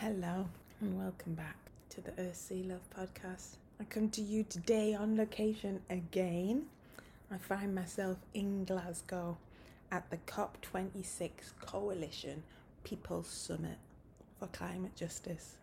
Hello and welcome back to the Earth Sea Love podcast. I come to you today on location again. I find myself in Glasgow at the COP26 Coalition People's Summit for Climate Justice.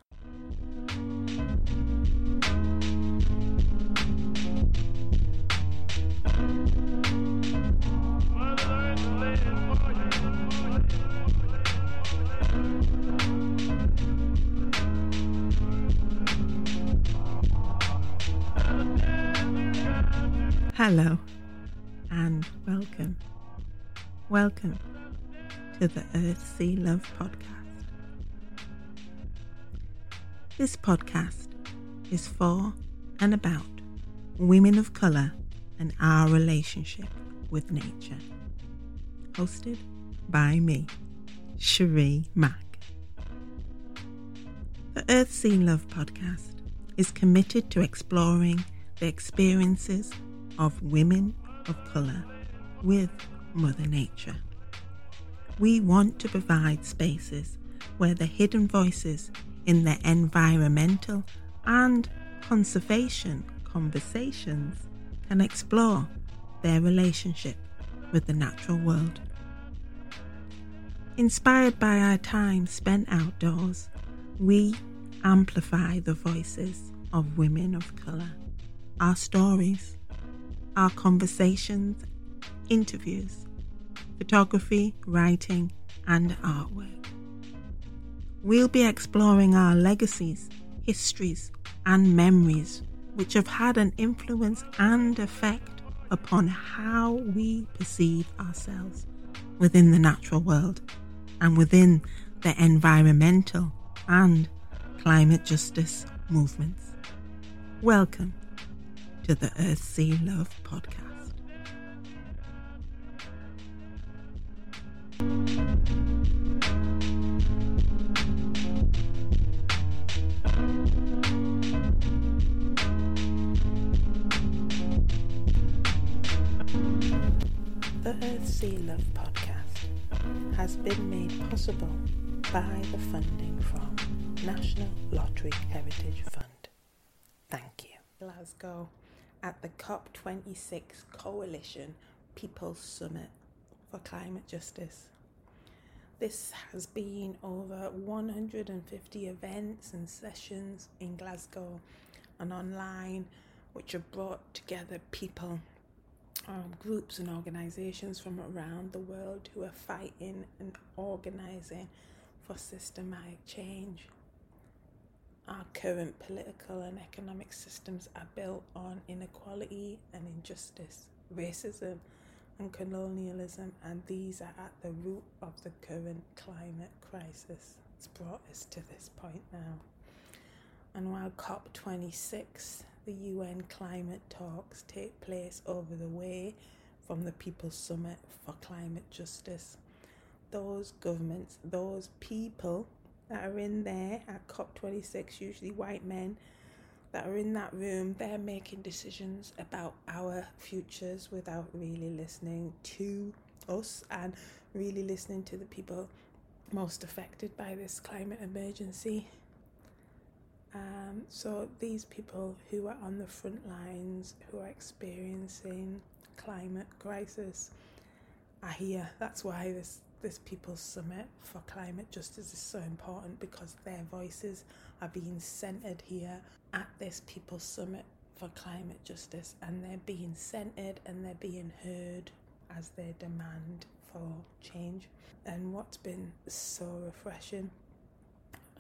Hello and welcome. Welcome to the Earth Sea Love podcast. This podcast is for and about women of colour and our relationship with nature. Hosted by me, Sheree Mack. The Earth Sea Love podcast is committed to exploring the experiences of women of colour with Mother Nature. We want to provide spaces where the hidden voices in the environmental and conservation conversations can explore their relationship with the natural world. Inspired by our time spent outdoors, we amplify the voices of women of colour, our stories, our conversations, interviews, photography, writing, and artwork. We'll be exploring our legacies, histories, and memories which have had an influence and effect upon how we perceive ourselves within the natural world and within the environmental and climate justice movements. Welcome to the Earth Sea Love podcast. The Earth Sea Love podcast has been made possible by the funding from National Lottery Heritage Fund. Thank you. Glasgow at the COP26 Coalition People's Summit for Climate Justice. This has been over 150 events and sessions in Glasgow and online, which have brought together people, um, groups, and organisations from around the world who are fighting and organising for systematic change. Our current political and economic systems are built on inequality and injustice, racism and colonialism, and these are at the root of the current climate crisis. It's brought us to this point now. And while COP26, the UN climate talks, take place over the way from the People's Summit for Climate Justice, those governments, those people that are in there at COP26, usually white men, that are in that room, they're making decisions about our futures without really listening to us and really listening to the people most affected by this climate emergency. Um, so, these people who are on the front lines, who are experiencing climate crisis, are here. That's why this this People's Summit for Climate Justice is so important because their voices are being centered here at this People's Summit for Climate Justice and they're being centered and they're being heard as they demand for change. And what's been so refreshing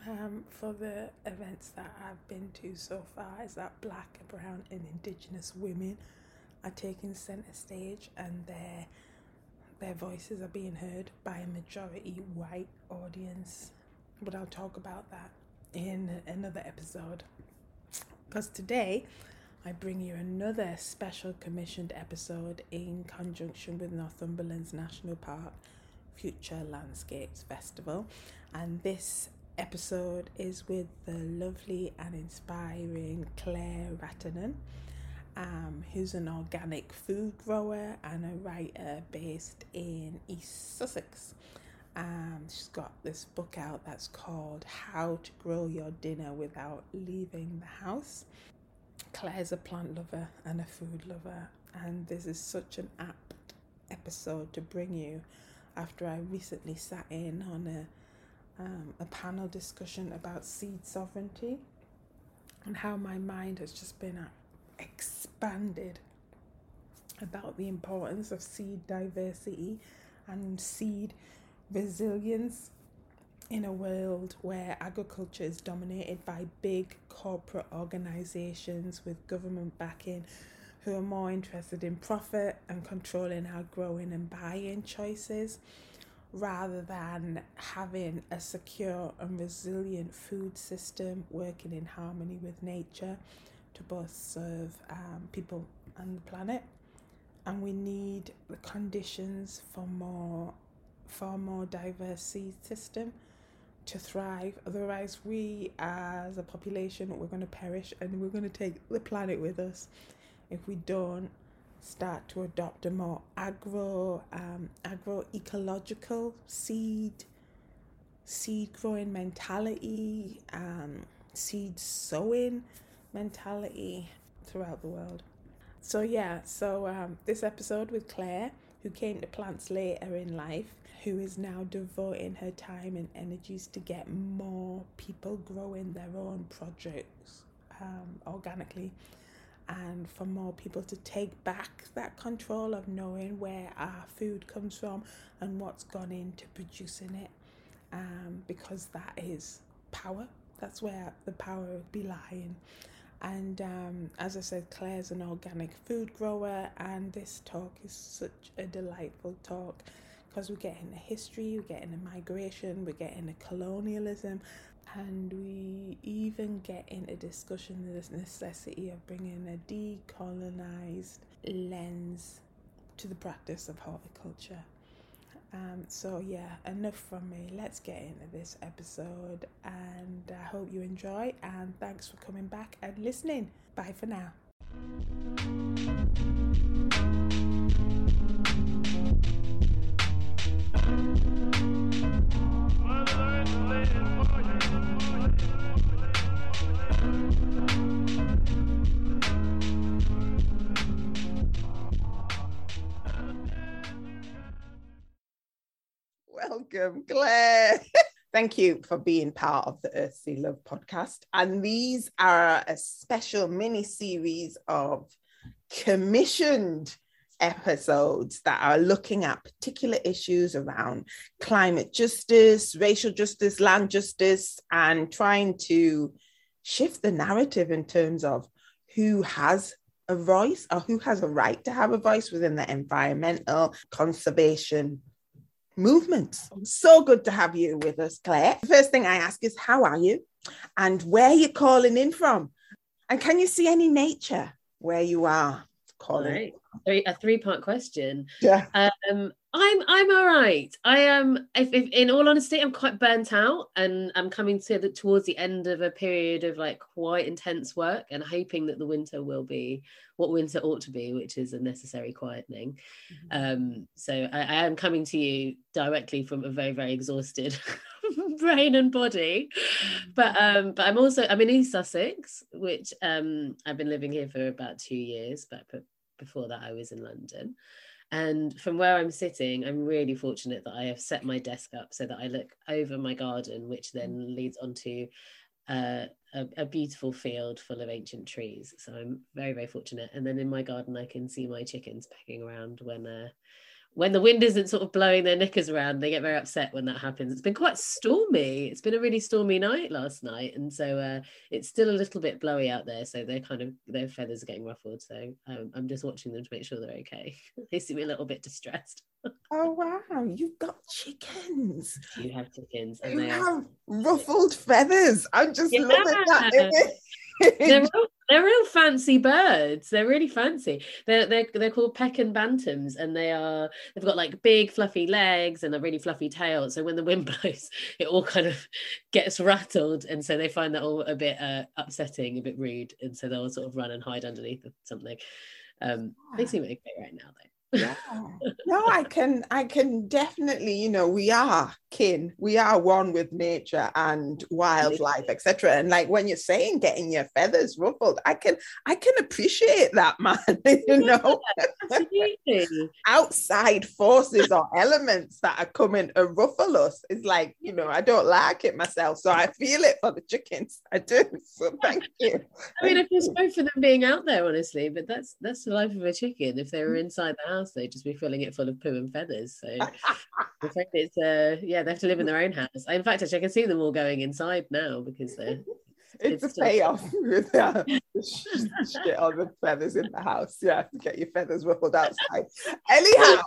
um, for the events that I've been to so far is that black, brown, and indigenous women are taking center stage and they're their voices are being heard by a majority white audience. But I'll talk about that in another episode. Because today I bring you another special commissioned episode in conjunction with Northumberland's National Park Future Landscapes Festival. And this episode is with the lovely and inspiring Claire Ratinon um, who's an organic food grower and a writer based in East Sussex. Um, she's got this book out that's called How to Grow Your Dinner Without Leaving the House. Claire's a plant lover and a food lover, and this is such an apt episode to bring you after I recently sat in on a, um, a panel discussion about seed sovereignty and how my mind has just been uh, expanded about the importance of seed diversity and seed resilience in a world where agriculture is dominated by big corporate organizations with government backing who are more interested in profit and controlling our growing and buying choices rather than having a secure and resilient food system working in harmony with nature to both serve um, people and the planet. And we need the conditions for more, far more diverse seed system to thrive. Otherwise, we as a population, we're going to perish and we're going to take the planet with us if we don't start to adopt a more agro um, agroecological seed seed growing mentality um, seed sowing mentality throughout the world. So yeah so um, this episode with claire who came to plants later in life who is now devoting her time and energies to get more people growing their own projects um, organically and for more people to take back that control of knowing where our food comes from and what's gone into producing it um, because that is power. That's where the power would be lying and um, as I said, Claire's an organic food grower, and this talk is such a delightful talk because we're getting a history, we're getting a migration, we're getting a colonialism, and we even get into discussion the necessity of bringing a decolonized lens to the practice of horticulture. Um, so, yeah, enough from me. Let's get into this episode, and I hope you enjoy. And thanks for coming back and listening. Bye for now. Welcome, Claire. Thank you for being part of the Earthsea Love podcast. And these are a special mini series of commissioned episodes that are looking at particular issues around climate justice, racial justice, land justice, and trying to shift the narrative in terms of who has a voice or who has a right to have a voice within the environmental conservation movement. So good to have you with us, Claire. The first thing I ask is, how are you? And where are you calling in from? And can you see any nature where you are calling? Right. Three, a three-part question. Yeah. Um, I'm I'm all right. I am. If, if, in all honesty, I'm quite burnt out, and I'm coming to the towards the end of a period of like quite intense work, and hoping that the winter will be what winter ought to be, which is a necessary quietening. Mm-hmm. Um, so I, I, am coming to you directly from a very very exhausted brain and body, mm-hmm. but um, but I'm also I'm in East Sussex, which um, I've been living here for about two years, but before that I was in London. And from where I'm sitting, I'm really fortunate that I have set my desk up so that I look over my garden, which then mm. leads onto uh, a, a, beautiful field full of ancient trees. So I'm very, very fortunate. And then in my garden, I can see my chickens pecking around when uh, when the wind isn't sort of blowing their knickers around, they get very upset when that happens. It's been quite stormy. It's been a really stormy night last night, and so uh, it's still a little bit blowy out there. So they're kind of their feathers are getting ruffled. So um, I'm just watching them to make sure they're okay. they seem a little bit distressed. oh wow, you've got chickens. You have chickens, and you they have are... ruffled feathers. I'm just yeah. loving that. they're, they're real fancy birds. They're really fancy. They're they're they're called Pekin bantams, and they are they've got like big fluffy legs and a really fluffy tail. So when the wind blows, it all kind of gets rattled, and so they find that all a bit uh, upsetting, a bit rude, and so they'll sort of run and hide underneath something. Um, they seem okay right now though. Yeah. No i can i can definitely you know we are kin we are one with nature and wildlife etc and like when you're saying getting your feathers ruffled i can i can appreciate that man you know? outside forces or elements that are coming to ruffle us it's like you know i don't like it myself so i feel it for the chickens i do so thank you i mean i feel sorry for them being out there honestly but that's that's the life of a chicken if they were inside the house they'd just be filling it full of poo and feathers so in fact it's uh yeah they have to live in their own house in fact actually i can see them all going inside now because they're it's, it's a payoff with uh, shit on the feathers in the house. Yeah, get your feathers ruffled outside. Anyhow,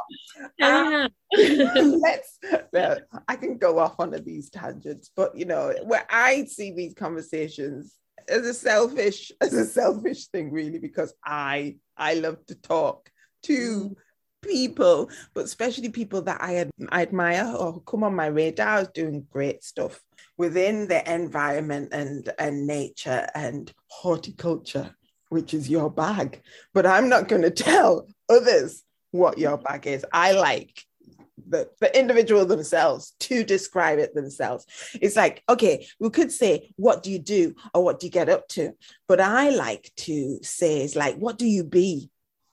uh, let's. Uh, I can go off on these tangents, but you know, where I see these conversations as a selfish, as a selfish thing, really, because I I love to talk to. People, but especially people that I, ad- I admire or come on my radar as doing great stuff within the environment and, and nature and horticulture, which is your bag. But I'm not going to tell others what your bag is. I like the, the individual themselves to describe it themselves. It's like, okay, we could say, what do you do or what do you get up to? But I like to say, is like, what do you be?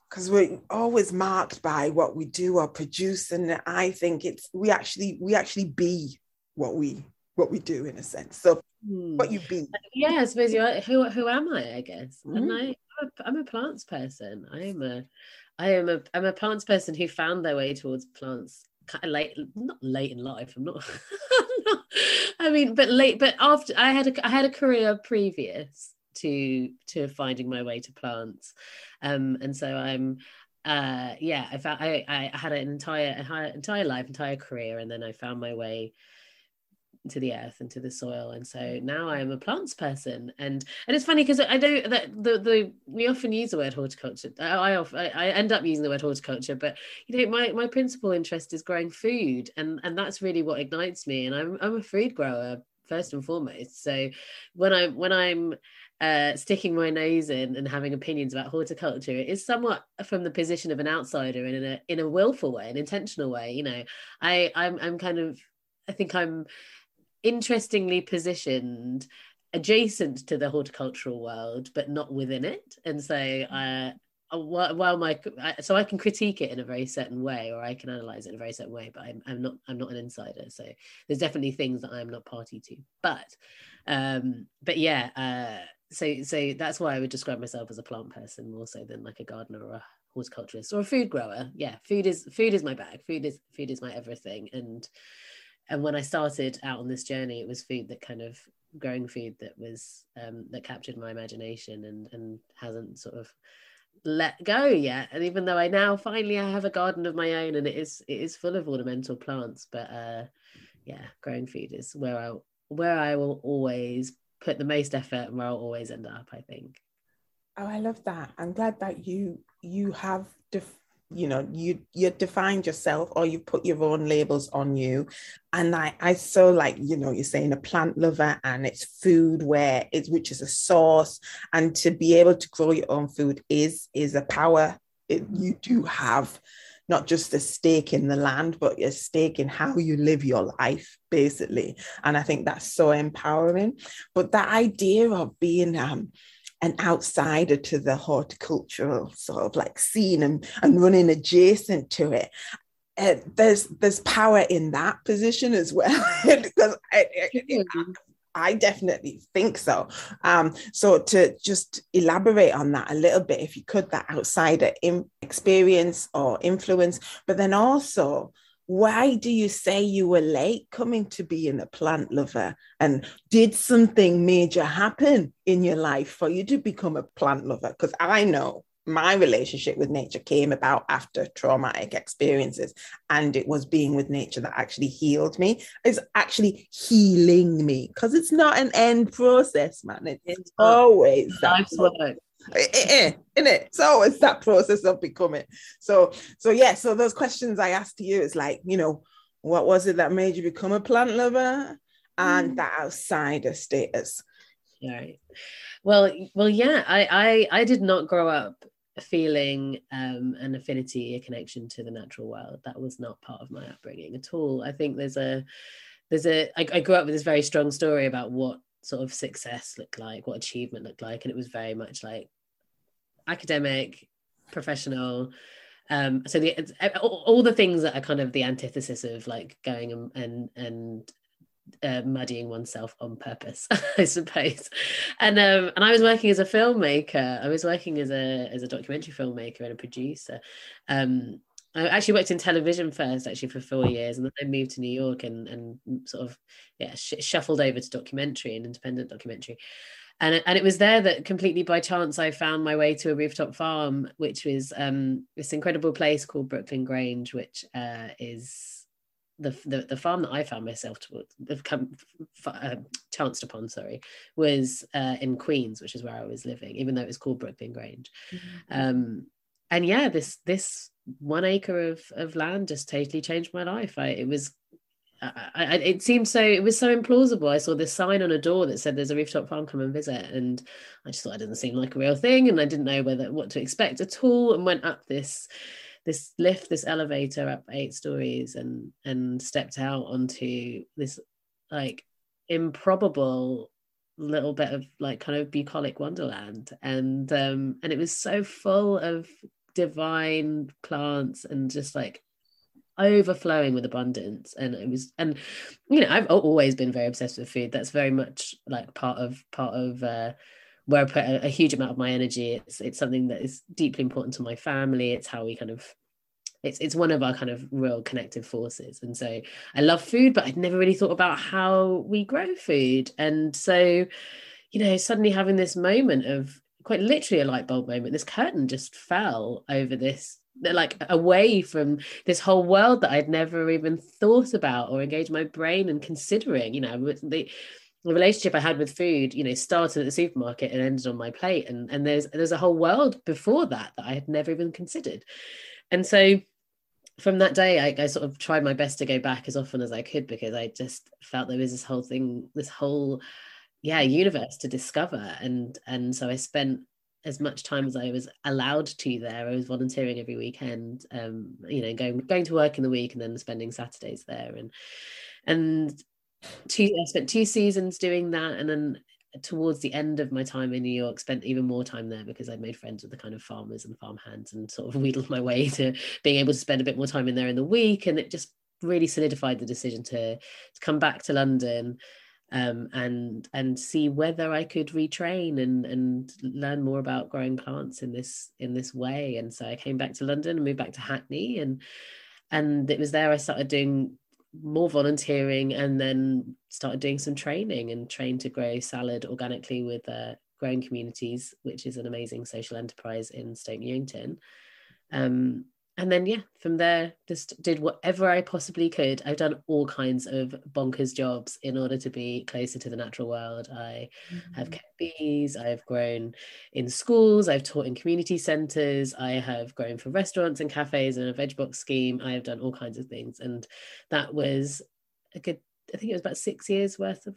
Because we're always marked by what we do or produce and i think it's we actually we actually be what we what we do in a sense so hmm. what you be yeah i suppose you're who, who am i i guess mm. and I, I'm a plants person i am a i am a i'm a plants person who found their way towards plants kind of late not late in life i'm not, I'm not i mean but late but after i had a i had a career previous to to finding my way to plants. Um and so i'm uh yeah i found i i had an entire entire life entire career and then i found my way to the earth and to the soil. And so now i am a plants person. And and it's funny because i know that the the we often use the word horticulture. I often i end up using the word horticulture but you know my my principal interest is growing food and and that's really what ignites me. And i'm i'm a food grower first and foremost. So when i when i'm uh, sticking my nose in and having opinions about horticulture is somewhat from the position of an outsider in a in a willful way, an intentional way. You know, I I'm I'm kind of I think I'm interestingly positioned adjacent to the horticultural world, but not within it, and so uh, uh while my so I can critique it in a very certain way, or I can analyze it in a very certain way, but I'm, I'm not I'm not an insider. So there's definitely things that I'm not party to, but um, but yeah. Uh, so so that's why I would describe myself as a plant person more so than like a gardener or a horticulturist or a food grower. Yeah, food is food is my bag. Food is food is my everything. And and when I started out on this journey, it was food that kind of growing food that was um, that captured my imagination and and hasn't sort of let go yet. And even though I now finally I have a garden of my own and it is it is full of ornamental plants, but uh, yeah, growing food is where I where I will always put the most effort and where I'll always end up, I think. Oh, I love that. I'm glad that you you have def- you know you you defined yourself or you put your own labels on you and i i so like you know you're saying a plant lover and it's food where it's which is a source and to be able to grow your own food is is a power it, you do have not just a stake in the land, but a stake in how you live your life, basically. And I think that's so empowering. But that idea of being um, an outsider to the horticultural sort of like scene and, and running adjacent to it. Uh, there's there's power in that position as well because I, I, I definitely think so. Um, so to just elaborate on that a little bit, if you could, that outsider in experience or influence, but then also why do you say you were late coming to being a plant lover? And did something major happen in your life for you to become a plant lover? Because I know my relationship with nature came about after traumatic experiences and it was being with nature that actually healed me. It's actually healing me because it's not an end process man. It's, it's always that eh, eh, eh, in it it's always that process of becoming. So so yeah so those questions i asked you is like you know what was it that made you become a plant lover and mm. that outsider status? Right. Well well yeah I, I i did not grow up feeling um, an affinity, a connection to the natural world. That was not part of my upbringing at all. I think there's a there's a I, I grew up with this very strong story about what sort of success looked like, what achievement looked like, and it was very much like academic, professional. Um, so the all, all the things that are kind of the antithesis of like going and and, and uh, muddying oneself on purpose, I suppose. And um, and I was working as a filmmaker. I was working as a as a documentary filmmaker and a producer. Um, I actually worked in television first, actually for four years, and then I moved to New York and and sort of yeah sh- shuffled over to documentary and independent documentary. And and it was there that completely by chance I found my way to a rooftop farm, which was um, this incredible place called Brooklyn Grange, which uh, is the, the, the farm that I found myself to have come uh, chanced upon, sorry, was uh, in Queens, which is where I was living, even though it was called Brooklyn Grange. Mm-hmm. Um, and yeah, this this one acre of of land just totally changed my life. I it was. I, I, it seemed so it was so implausible i saw this sign on a door that said there's a rooftop farm come and visit and i just thought it didn't seem like a real thing and i didn't know whether what to expect at all and went up this this lift, this elevator up eight stories, and and stepped out onto this like improbable little bit of like kind of bucolic wonderland, and um, and it was so full of divine plants and just like overflowing with abundance. And it was and you know i've always been very obsessed with food. That's very much like part of part of uh where I put a, a, huge amount of my energy. It's it's something that is deeply important to my family. It's how we kind of it's it's one of our kind of real connective forces. And so I love food, but I'd never really thought about how we grow food. And so, you know, suddenly having this moment of quite literally a light bulb moment, this curtain just fell over this like away from this whole world that I'd never even thought about or engaged my brain in considering, you know, the the relationship I had with food, you know, started at the supermarket and ended on my plate. And and there's there's a whole world before that that I had never even considered. And so from that day, I, I sort of tried my best to go back as often as I could because I just felt there was this whole thing, this whole yeah universe to discover. And and so I spent as much time as I was allowed to there. I was volunteering every weekend, um, you know, going going to work in the week and then spending Saturdays there. And and two I spent two seasons doing that, and then towards the end of my time in New York, spent even more time there because I'd made friends with the kind of farmers and farm hands, and sort of wheedled my way to being able to spend a bit more time in there in the week, and it just really solidified the decision to to come back to London um, and and see whether I could retrain and and learn more about growing plants in this in this way. And so I came back to London and moved back to Hackney, and and it was there I started doing more volunteering and then started doing some training and trained to grow salad organically with uh, growing communities which is an amazing social enterprise in stoke newington. Um, and then yeah from there just did whatever i possibly could. I've done all kinds of bonkers jobs in order to be closer to the natural world. I mm-hmm. have kept bees. I've grown in schools. I've taught in community centers. I have grown for restaurants and cafes and a veg box scheme. I have done all kinds of things. And that was a good i think it was about six years worth of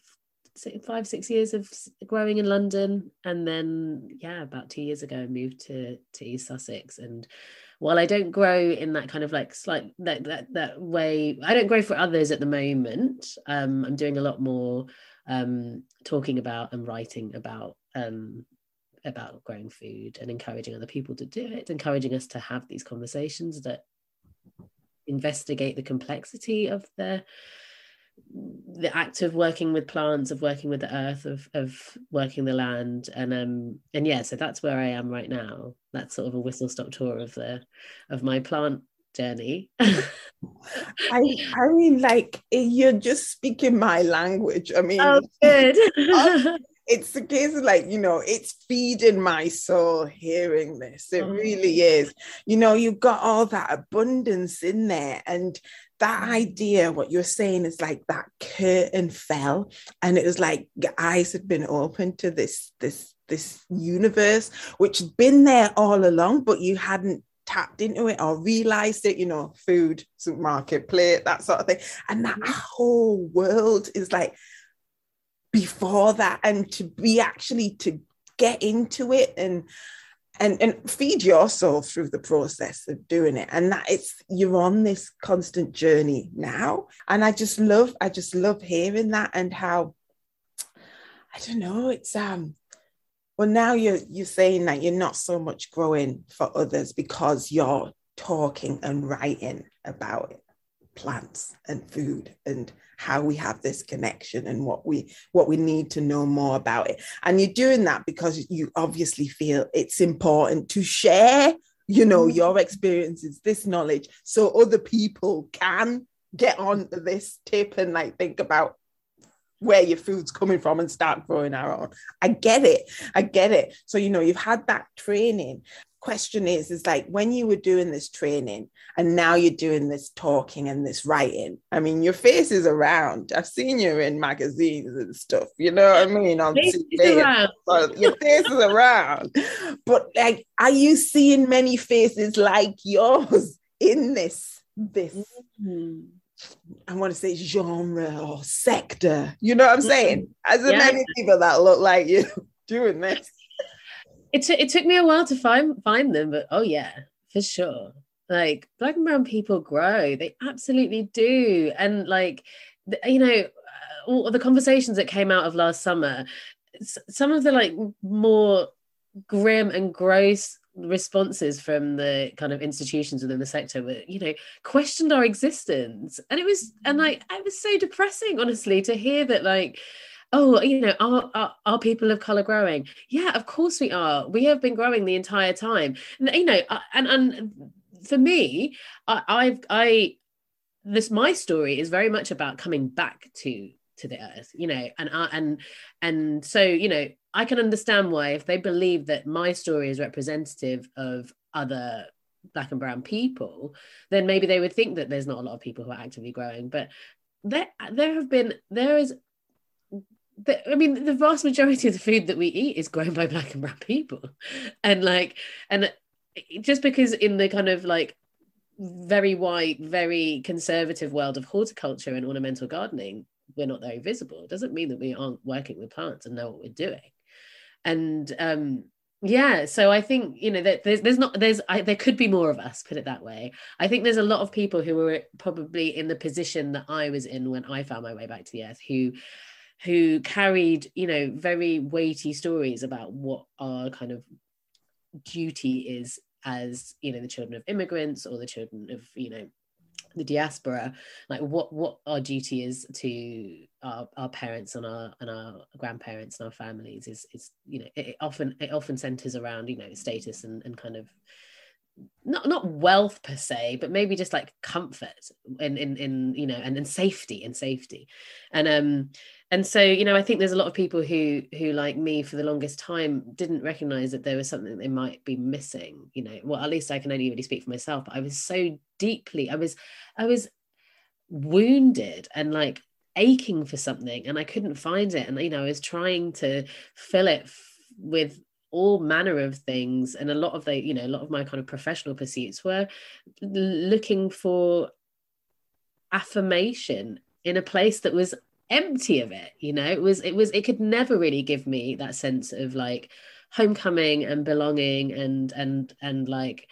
five six years of growing in london. And then yeah about two years ago i moved to to east sussex and while I don't grow in that kind of like slight that that that way, I don't grow for others at the moment. Um, I'm doing a lot more um, talking about and writing about um, about growing food and encouraging other people to do it, encouraging us to have these conversations that investigate the complexity of the the act of working with plants of working with the earth of of working the land. And um and yeah so that's where i am right now. That's sort of a whistle stop tour of the of my plant journey. I i mean like you're just speaking my language. I mean oh good it's a case of like you know it's feeding my soul hearing this it oh. really is you know you've got all that abundance in there and that idea, what you're saying is like that curtain fell, and it was like your eyes had been opened to this, this, this universe, which had been there all along, but you hadn't tapped into it or realized it, you know, food, supermarket, plate, that sort of thing. And that mm-hmm. whole world is like before that, and to be actually to get into it and and and feed your soul through the process of doing it. And that it's you're on this constant journey now. And i just love i just love hearing that and how i don't know it's um well now you're you're saying that you're not so much growing for others because you're talking and writing about it plants and food and how we have this connection and what we what we need to know more about it and you're doing that because you obviously feel it's important to share you know mm-hmm. your experiences this knowledge so other people can get on this tip and like think about where your food's coming from and start growing our own. I get it. I get it. So, you know, you've had that training question is is like when you were doing this training and now you're doing this talking and this writing i mean your face is around i've seen you in magazines and stuff you know what i mean on TV. So your face is around but like are you seeing many faces like yours in this this mm-hmm. I want to say genre or sector. You know what I'm saying? Mm-hmm. As yeah. many people that look like you doing this it, t- it took me a while to find find them, but oh yeah, for sure. Like black and brown people grow, they absolutely do, and like you know, uh, all the conversations that came out of last summer, some of the like more grim and gross responses from the kind of institutions within the sector were you know questioned our existence. And it was and mm. like it was so depressing honestly to hear that like oh you know are, are, are people of color growing? Yeah of course we are. We have been growing the entire time. You know uh, and and for me I, i've i this my story is very much about coming back to to the earth you know and uh, and and so you know i can understand why if they believe that my story is representative of other black and brown people then maybe they would think that there's not a lot of people who are actively growing. But there there have been there is the, I mean, the vast majority of the food that we eat is grown by black and brown people, and like, and just because in the kind of like very white, very conservative world of horticulture and ornamental gardening, we're not very visible. Doesn't mean that we aren't working with plants and know what we're doing. And um, yeah, so I think you know that there's there's not there's I, there could be more of us. Put it that way. I think there's a lot of people who were probably in the position that I was in when I found my way back to the earth, who who carried, you know, very weighty stories about what our kind of duty is as, you know, the children of immigrants or the children of, you know, the diaspora. Like what what our duty is to our, our parents and our and our grandparents and our families is is you know it, it often it often centers around you know status and, and kind of not not wealth per se but maybe just like comfort in in, in you know and, and safety and safety. And um and so you know i think there's a lot of people who who like me for the longest time didn't recognize that there was something they might be missing you know. Well at least i can only really speak for myself but i was so deeply i was i was wounded and like aching for something and i couldn't find it. And you know i was trying to fill it f- with all manner of things and a lot of the you know a lot of my kind of professional pursuits were looking for affirmation in a place that was empty of it you know? It was it was it could never really give me that sense of like homecoming and belonging and and and like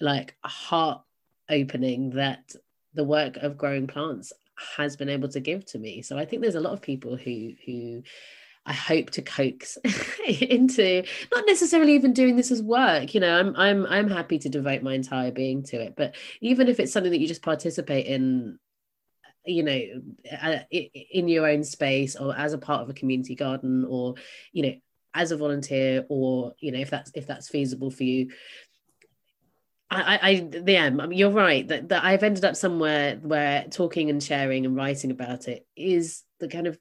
like heart opening that the work of growing plants has been able to give to me. So i think there's a lot of people who who I hope to coax into not necessarily even doing this as work. You know, I'm I'm I'm happy to devote my entire being to it. But even if it's something that you just participate in you know uh, in your own space or as a part of a community garden or you know as a volunteer or you know if that's if that's feasible for you I, I, yeah, I mean, you're right that, that I've ended up somewhere where talking and sharing and writing about it is the kind of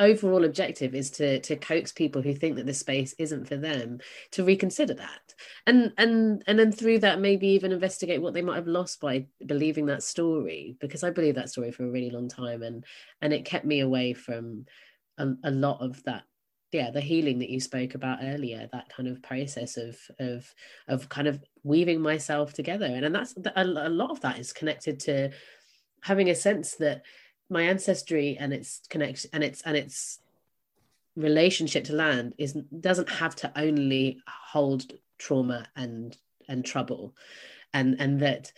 overall objective is to to coax people who think that this space isn't for them to reconsider that. And and and then through that maybe even investigate what they might have lost by believing that story because i believe that story for a really long time and and it kept me away from a, a lot of that yeah the healing that you spoke about earlier that kind of process of of of kind of weaving myself together. And, and that's a, a lot of that is connected to having a sense that my ancestry and its connection and its and its relationship to land is doesn't have to only hold trauma and and trouble. And and that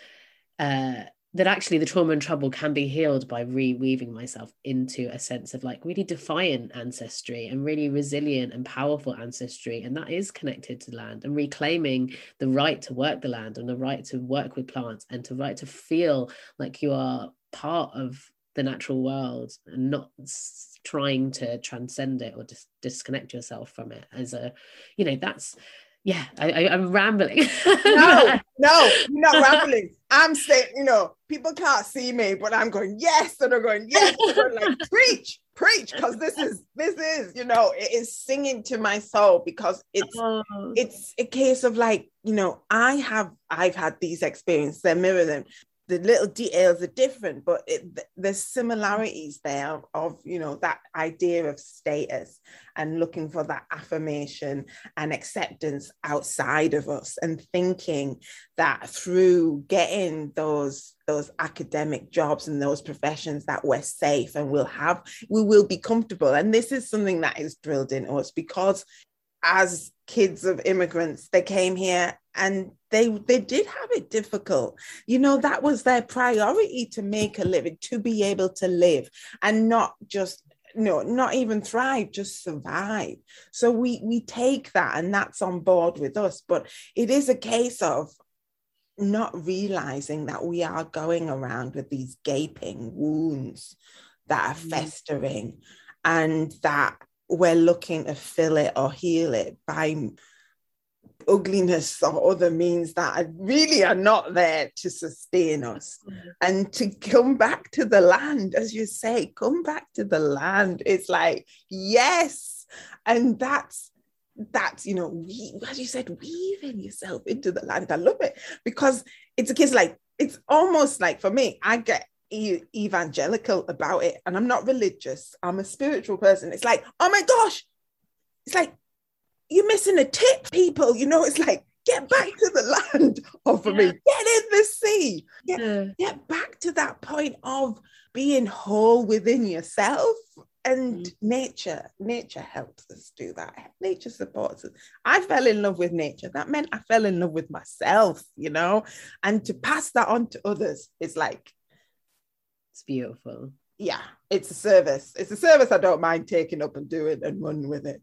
uh that actually the trauma and trouble can be healed by reweaving myself into a sense of like really defiant ancestry and really resilient and powerful ancestry. And that is connected to land and reclaiming the right to work the land and the right to work with plants and to right to feel like you are part of the natural world and not trying to transcend it or dis- disconnect yourself from it as a you know that's yeah, I, am rambling. no, no, you're not rambling. I'm saying, you know, people can't see me, but I'm going, yes, and I'm going, yes, and I'm like, preach, preach, because this is, this is, you know, it is singing to my soul because it's, oh. it's a case of like, you know, I have, I've had these experiences, they mirror them the little details are different, but it, there's similarities there of, you know, that idea of status and looking for that affirmation and acceptance outside of us and thinking that through getting those those academic jobs and those professions that we're safe and we'll have we will be comfortable. And this is something that is drilled in us because as kids of immigrants they came here and they they did have it difficult. You know that was their priority to make a living to be able to live and not just no not even thrive just survive. So we we take that and that's on board with us. But it is a case of not realizing that we are going around with these gaping wounds that are mm. festering and that we're looking to fill it or heal it by ugliness or other means that really are not there to sustain us. Mm-hmm. and to come back to the land as you say come back to the land. It's like yes. And that's that's you know we as you said weaving yourself into the land. I love it because it's a case like it's almost like for me i get evangelical about it and i'm not religious i'm a spiritual person it's like oh my gosh it's like you're missing a tip, people. You know, it's like, get back to the land of yeah. me, get in the sea, get, yeah. get back to that point of being whole within yourself. And mm. nature, nature helps us do that. Nature supports us. I fell in love with nature. That meant I fell in love with myself, you know, and to pass that on to others is like, it's beautiful yeah, it's a service. It's a service I don't mind taking up and doing and running with it.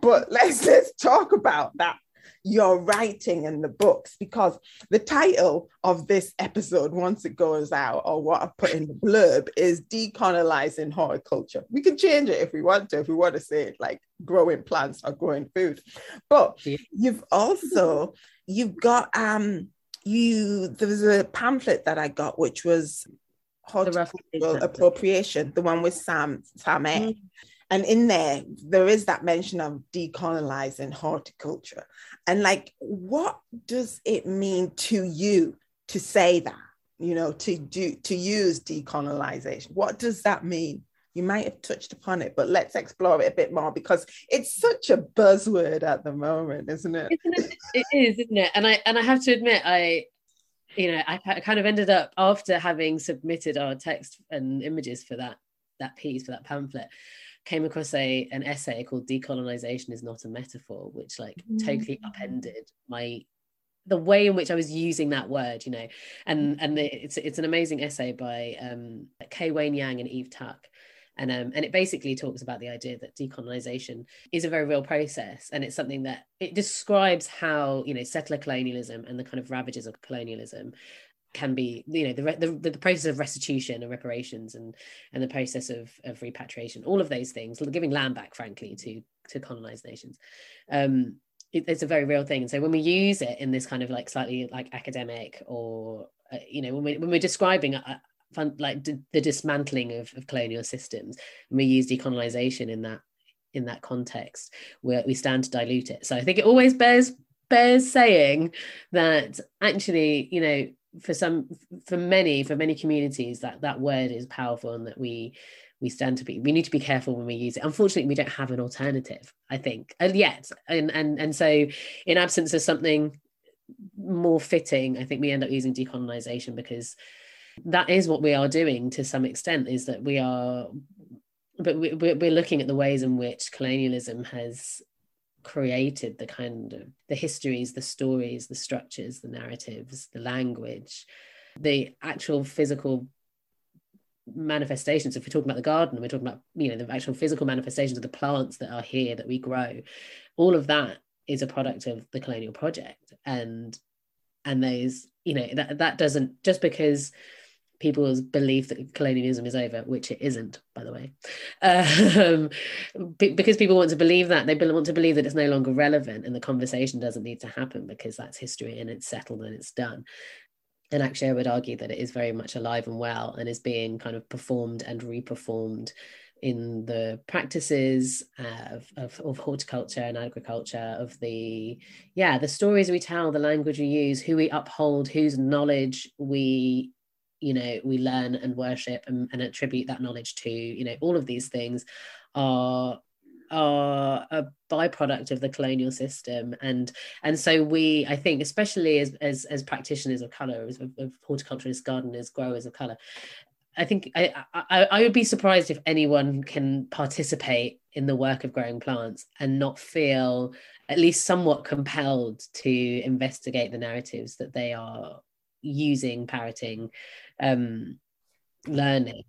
But let's let's talk about that your writing and the books because the title of this episode once it goes out or what i put in the blurb is decolonizing horticulture we can change it if we want to if we want to say it like growing plants or growing food but you've also you've got um you there was a pamphlet that i got which was horticultural appropriation, the one with Sam Sam mm. And in there, there is that mention of decolonizing horticulture. And like, what does it mean to you to say that? You know, to do to use decolonization. What does that mean? You might have touched upon it, but let's explore it a bit more because it's such a buzzword at the moment, isn't it? Isn't it? It is, isn't it? And I and I have to admit, I you know, I kind of ended up after having submitted our text and images for that that piece for that pamphlet, came across a an essay called "Decolonization is not a metaphor," which like mm. totally upended my the way in which I was using that word, you know, and and it's it's an amazing essay by um, K. Wayne Yang and Eve Tuck, and um, and it basically talks about the idea that decolonization is a very real process and it's something that it describes how you know settler colonialism and the kind of ravages of colonialism can be you know the, the the process of restitution and reparations and and the process of of repatriation all of those things giving land back frankly to to colonized nations. Um it, it's a very real thing. And so when we use it in this kind of like slightly like academic or uh, you know when, we, when we're describing a, like d- the dismantling of, of colonial systems. And we use decolonization in that in that context where we stand to dilute it. So i think it always bears bears saying that actually you know for some for many for many communities that that word is powerful and that we we stand to be we need to be careful when we use it. Unfortunately we don't have an alternative i think and yet. And and and so in absence of something more fitting i think we end up using decolonization because that is what we are doing to some extent is that we are but we, we're looking at the ways in which colonialism has created the kind of the histories the stories the structures the narratives the language the actual physical manifestations. If we're talking about the garden we're talking about you know the actual physical manifestations of the plants that are here that we grow. All of that is a product of the colonial project. And and those you know that that doesn't just because people's belief that colonialism is over, which it isn't, by the way, um, because people want to believe that they want to believe that it's no longer relevant and the conversation doesn't need to happen because that's history and it's settled and it's done. And actually, I would argue that it is very much alive and well and is being kind of performed and reperformed in the practices of, of, of, horticulture and agriculture of the yeah the stories we tell the language we use who we uphold whose knowledge we you know we learn and worship and, and attribute that knowledge to you know all of these things are are a byproduct of the colonial system. And and so we i think especially as as, as practitioners of color as of, of horticulturists gardeners growers of color i think I, I i would be surprised if anyone can participate in the work of growing plants and not feel at least somewhat compelled to investigate the narratives that they are using parroting um, learning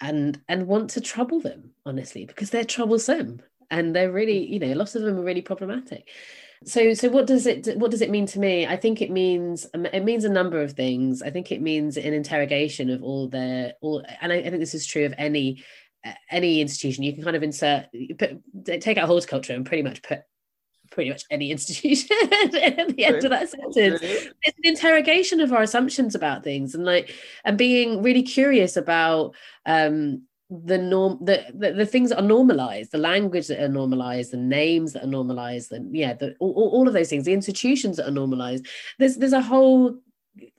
and and want to trouble them honestly because they're troublesome and they're really you know lots of them are really problematic. So so what does it what does it mean to me? I think it means um, it means a number of things. I think it means an interrogation of all the all and I, I think this is true of any any institution. You can kind of insert put, take out horticulture and pretty much put pretty much any institution at the end of that sentence. It's an interrogation of our assumptions about things and like and being really curious about um the norm the, the, the things that are normalized the language that are normalized the names that are normalized and yeah the, all, all of those things the institutions that are normalized there's there's a whole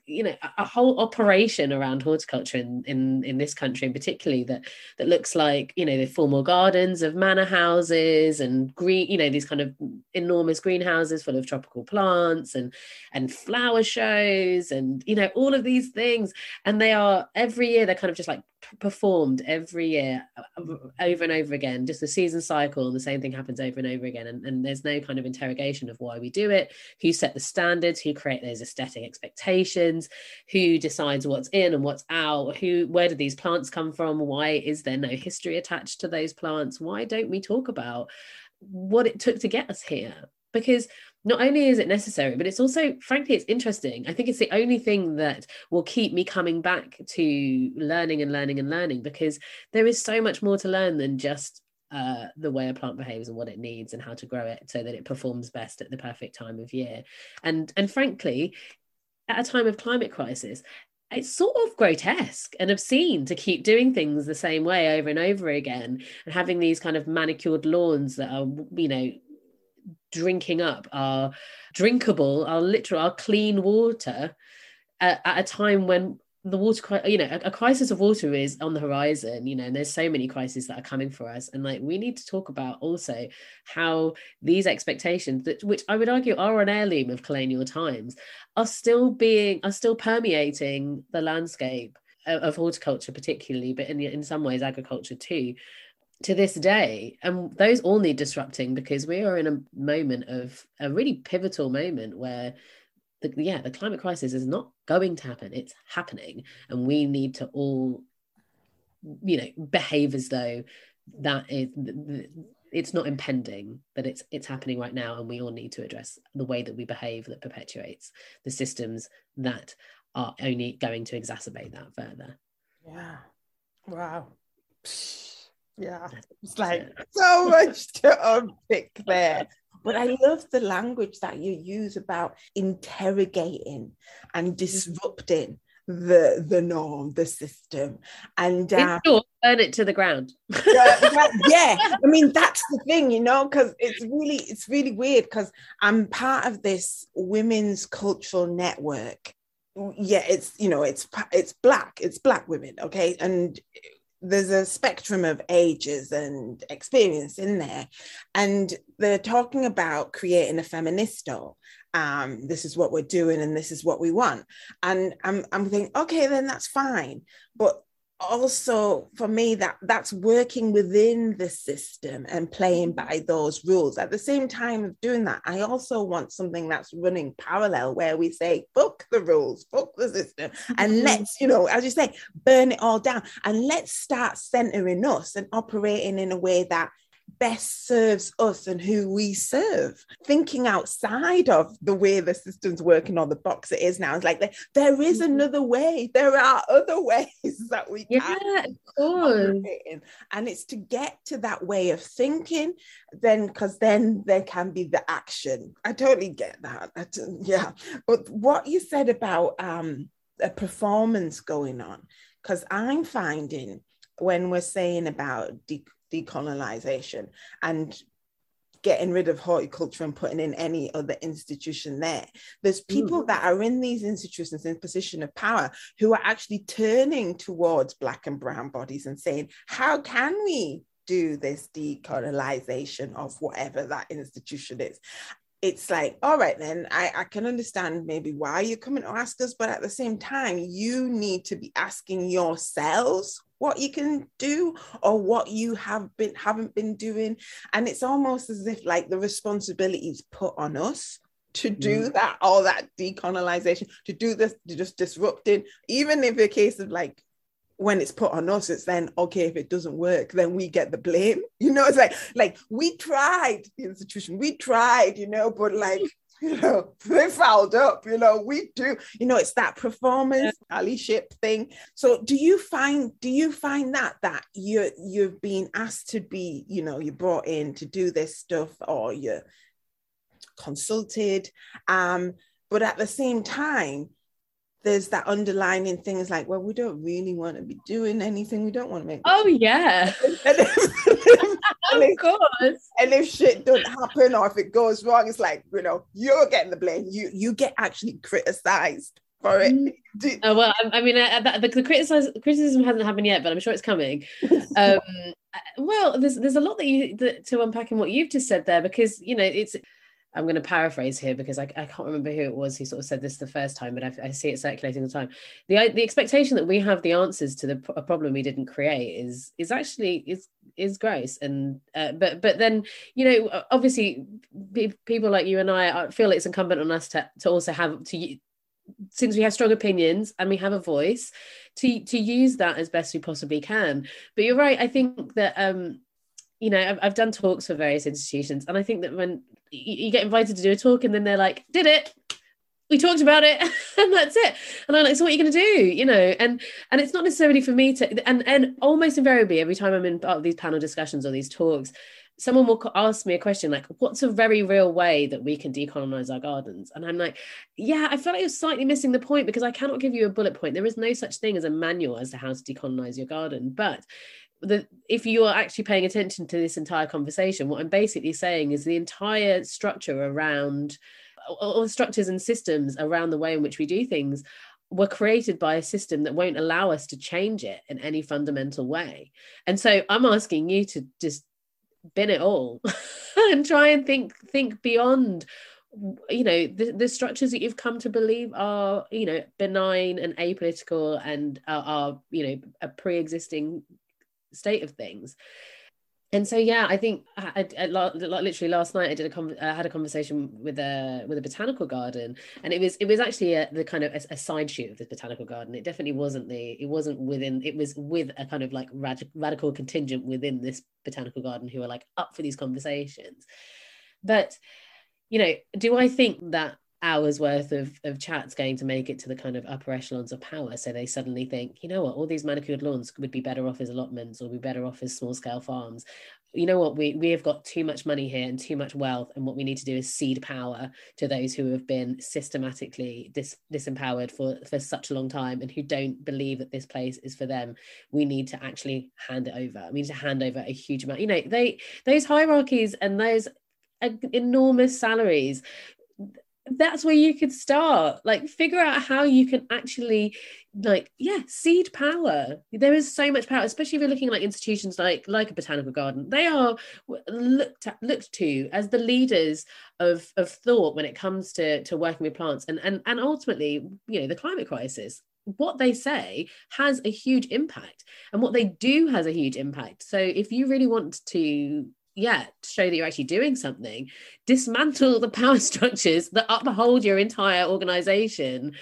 you know a whole operation around horticulture in, in in this country and particularly that that looks like you know the formal gardens of manor houses and green you know these kind of enormous greenhouses full of tropical plants and and flower shows and you know all of these things. And they are every year they're kind of just like performed every year uh, over and over again. Just the season cycle the same thing happens over and over again. And, and there's no kind of interrogation of why we do it. Who set the standards? Who create those aesthetic expectations who decides what's in and what's out who where do these plants come from? Why is there no history attached to those plants? Why don't we talk about what it took to get us here? Because not only is it necessary but it's also frankly it's interesting. I think it's the only thing that will keep me coming back to learning and learning and learning because there is so much more to learn than just uh, the way a plant behaves and what it needs and how to grow it so that it performs best at the perfect time of year. And and frankly at a time of climate crisis it's sort of grotesque and obscene to keep doing things the same way over and over again and having these kind of manicured lawns that are you know drinking up our drinkable, our literal, our clean water at, at a time when the water you know a, a, crisis of water is on the horizon you know and there's so many crises that are coming for us and like we need to talk about also how these expectations that which i would argue are an heirloom of colonial times are still being are still permeating the landscape of, of horticulture particularly but in, in some ways agriculture too to this day. And those all need disrupting because we are in a moment of a really pivotal moment where the, yeah the climate crisis is not going to happen. It's happening. And we need to all you know behave as though that is it's not impending that it's it's happening right now. And we all need to address the way that we behave that perpetuates the systems that are only going to exacerbate that further. Yeah. Wow. Yeah, it's like so much to unpick there. But I love the language that you use about interrogating and disrupting the the norm, the system, and uh, burn it to the ground. yeah, yeah, I mean that's the thing, you know, because it's really it's really weird because I'm part of this women's cultural network. Yeah, it's you know it's it's black, it's black women, okay, and there's a spectrum of ages and experience in there. And they're talking about creating a feministo. Um, this is what we're doing and this is what we want. And I'm, I'm thinking, okay, then that's fine. But also for me that that's working within the system and playing by those rules at the same time of doing that i also want something that's running parallel where we say fuck the rules fuck the system and mm-hmm. let's you know as you say burn it all down and let's start centering us and operating in a way that best serves us and who we serve. Thinking outside of the way the system's working on the box it is now, it's like there, there is mm-hmm. another way. There are other ways that we yeah, can. Of And it's to get to that way of thinking, then because then there can be the action. I totally get that. yeah. But what you said about um a performance going on, because I'm finding when we're saying about de- decolonization and getting rid of horticulture and putting in any other institution there. There's people mm. that are in these institutions in position of power who are actually turning towards black and brown bodies and saying, how can we do this decolonization of whatever that institution is? It's like, all right, then I, I can understand maybe why you're coming to ask us, but at the same time, you need to be asking yourselves what you can do or what you have been haven't been doing. And it's almost as if like the responsibility is put on us to do mm. that all that decolonization to do this to just disrupting. Even if a case of like when it's put on us it's then okay if it doesn't work then we get the blame. You know it's like like we tried the institution we tried you know but like you know, they fouled up, you know, we do, you know, it's that performance allyship thing. So do you find do you find that that you you've been asked to be, you know, you're brought in to do this stuff or you're consulted, um, but at the same time, there's that underlining things like, well, we don't really want to be doing anything. We don't want to make. Oh yeah. if, course. And if shit doesn't happen or if it goes wrong, it's like you know you're getting the blame. You you get actually criticized for it. Mm. oh, well, I, I mean, uh, the, the, the criticism hasn't happened yet, but I'm sure it's coming. Um, well, there's there's a lot that you that, to unpack in what you've just said there because you know it's I'm going to paraphrase here because I, I can't remember who it was who sort of said this the first time, but I, I see it circulating all the time. The the expectation that we have the answers to the a problem we didn't create is is actually is is gross. And uh, but but then you know obviously people like you and I feel it's incumbent on us to to also have to since we have strong opinions and we have a voice to to use that as best we possibly can. But you're right. I think that um you know I've, I've done talks for various institutions and i think that when you, you get invited to do a talk and then they're like did it. We talked about it. And that's it. And i'm like so what are you going to do? You know and and it's not necessarily for me to and and almost invariably every time i'm in part of these panel discussions or these talks someone will ask me a question like what's a very real way that we can decolonize our gardens? And i'm like yeah i feel like you're slightly missing the point because i cannot give you a bullet point. There is no such thing as a manual as to how to decolonize your garden but the if you are actually paying attention to this entire conversation what i'm basically saying is the entire structure around all the structures and systems around the way in which we do things were created by a system that won't allow us to change it in any fundamental way. And so i'm asking you to just bin it all and try and think think beyond you know the, the structures that you've come to believe are you know benign and apolitical and are, are you know a pre-existing state of things. And so yeah i think uh, I, I, I, literally last night i did a con- I had a conversation with a with a botanical garden. And it was it was actually a, the kind of a, a, side shoot of this botanical garden. It definitely wasn't the it wasn't within it was with a kind of like rad- radical contingent within this botanical garden who are like up for these conversations. But you know do i think that hours worth of, of chats going to make it to the kind of upper echelons of power. So they suddenly think, you know what, all these manicured lawns would be better off as allotments or be better off as small scale farms. You know what, we, we have got too much money here and too much wealth. And what we need to do is cede power to those who have been systematically dis, disempowered for, for such a long time and who don't believe that this place is for them. We need to actually hand it over. We need to hand over a huge amount. You know, they those hierarchies and those enormous salaries that's where you could start. Like figure out how you can actually like yeah seed power. There is so much power especially if you're looking at like institutions like like a botanical garden. They are looked at looked to as the leaders of of thought when it comes to to working with plants and and and ultimately you know the climate crisis. What they say has a huge impact and what they do has a huge impact. So if you really want to yeah show that you're actually doing something dismantle the power structures that uphold your entire organization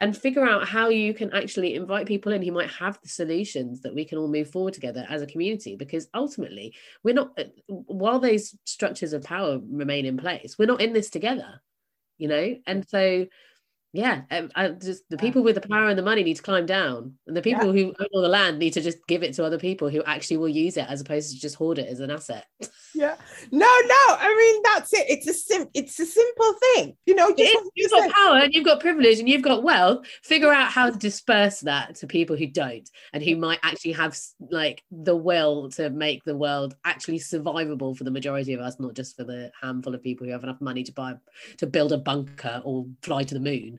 and figure out how you can actually invite people in who might have the solutions that we can all move forward together as a community. Because ultimately we're not uh, while those structures of power remain in place we're not in this together you know? And so yeah um, I just the people with the power and the money need to climb down and the people yeah. who own all the land need to just give it to other people who actually will use it as opposed to just hoard it as an asset. Yeah. No no i mean that's it. It's a sim it's a simple thing. You know just you've got power and you've got privilege and you've got wealth. Figure out how to disperse that to people who don't and who might actually have like the will to make the world actually survivable for the majority of us not just for the handful of people who have enough money to buy to build a bunker or fly to the moon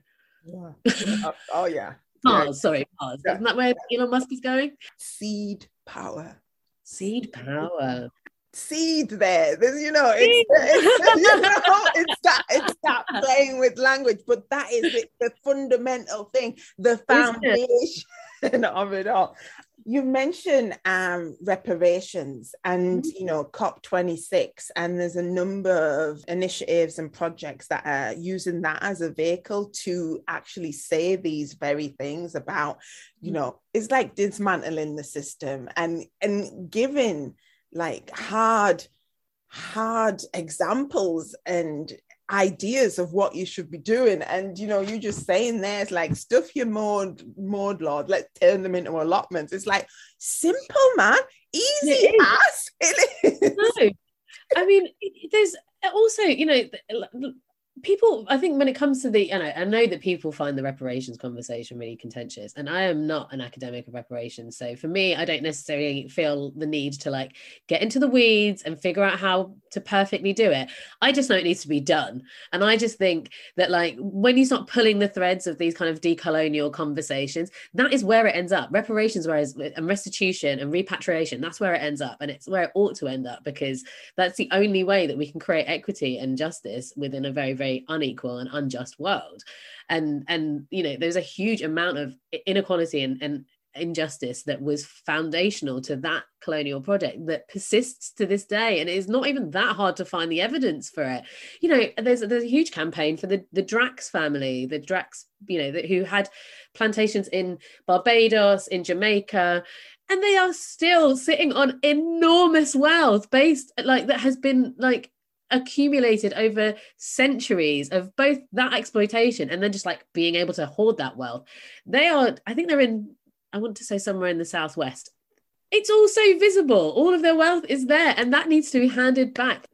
Uh, oh, yeah. oh, oh, yeah. Mars, yeah. sorry, Mars. Yeah. Isn't that where Elon Musk is going? Seed power. Seed power. Seed there. There's, you know, it's, it's, you know, it's that it's that playing with language, but that is the, the fundamental thing, the foundation of it all you mentioned um, reparations and mm-hmm. you know COP26, and there's a number of initiatives and projects that are using that as a vehicle to actually say these very things about, you mm-hmm. know, it's like dismantling the system and and giving like hard hard examples and ideas of what you should be doing. And you know, you just saying there's like stuff your Maud, Maud Lord, let's turn them into allotments. It's like simple, man, easy ass. It is. No. I mean, there's also, you know, people i think when it comes to the you know, I know that people find the reparations conversation really contentious and i am not an academic of reparations so for me i don't necessarily feel the need to like get into the weeds and figure out how to perfectly do it. I just know it needs to be done and i just think that like when you start pulling the threads of these kind of decolonial conversations that is where it ends up. Reparations whereas and restitution and repatriation that's where it ends up and it's where it ought to end up because that's the only way that we can create equity and justice within a very very very unequal and unjust world. And and you know there's a huge amount of inequality and, and injustice that was foundational to that colonial project that persists to this day. And it is not even that hard to find the evidence for it. You know there's there's a huge campaign for the the Drax family the Drax you know that who had plantations in Barbados in Jamaica and they are still sitting on enormous wealth based like that has been like accumulated over centuries of both that exploitation and then just like being able to hoard that wealth. They are, I think they're in, I want to say somewhere in the southwest. It's also visible. All of their wealth is there, and that needs to be handed back.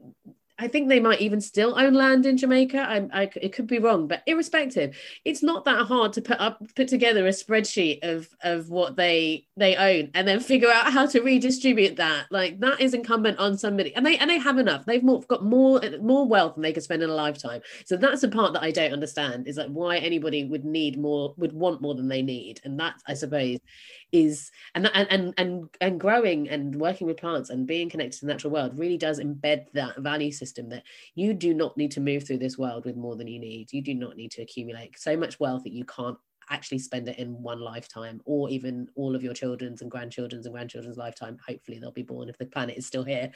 I think they might even still own land in Jamaica. I, I, it could be wrong, but irrespective, it's not that hard to put up, put together a spreadsheet of of what they they own, and then figure out how to redistribute that. Like that is incumbent on somebody, and they and they have enough. They've more, got more more wealth than they could spend in a lifetime. So that's the part that I don't understand is like why anybody would need more, would want more than they need, and that I suppose is and and and and, and growing and working with plants and being connected to the natural world really does embed that value system that you do not need to move through this world with more than you need. You do not need to accumulate so much wealth that you can't actually spend it in one lifetime or even all of your children's and grandchildren's and grandchildren's lifetime. Hopefully they'll be born if the planet is still here.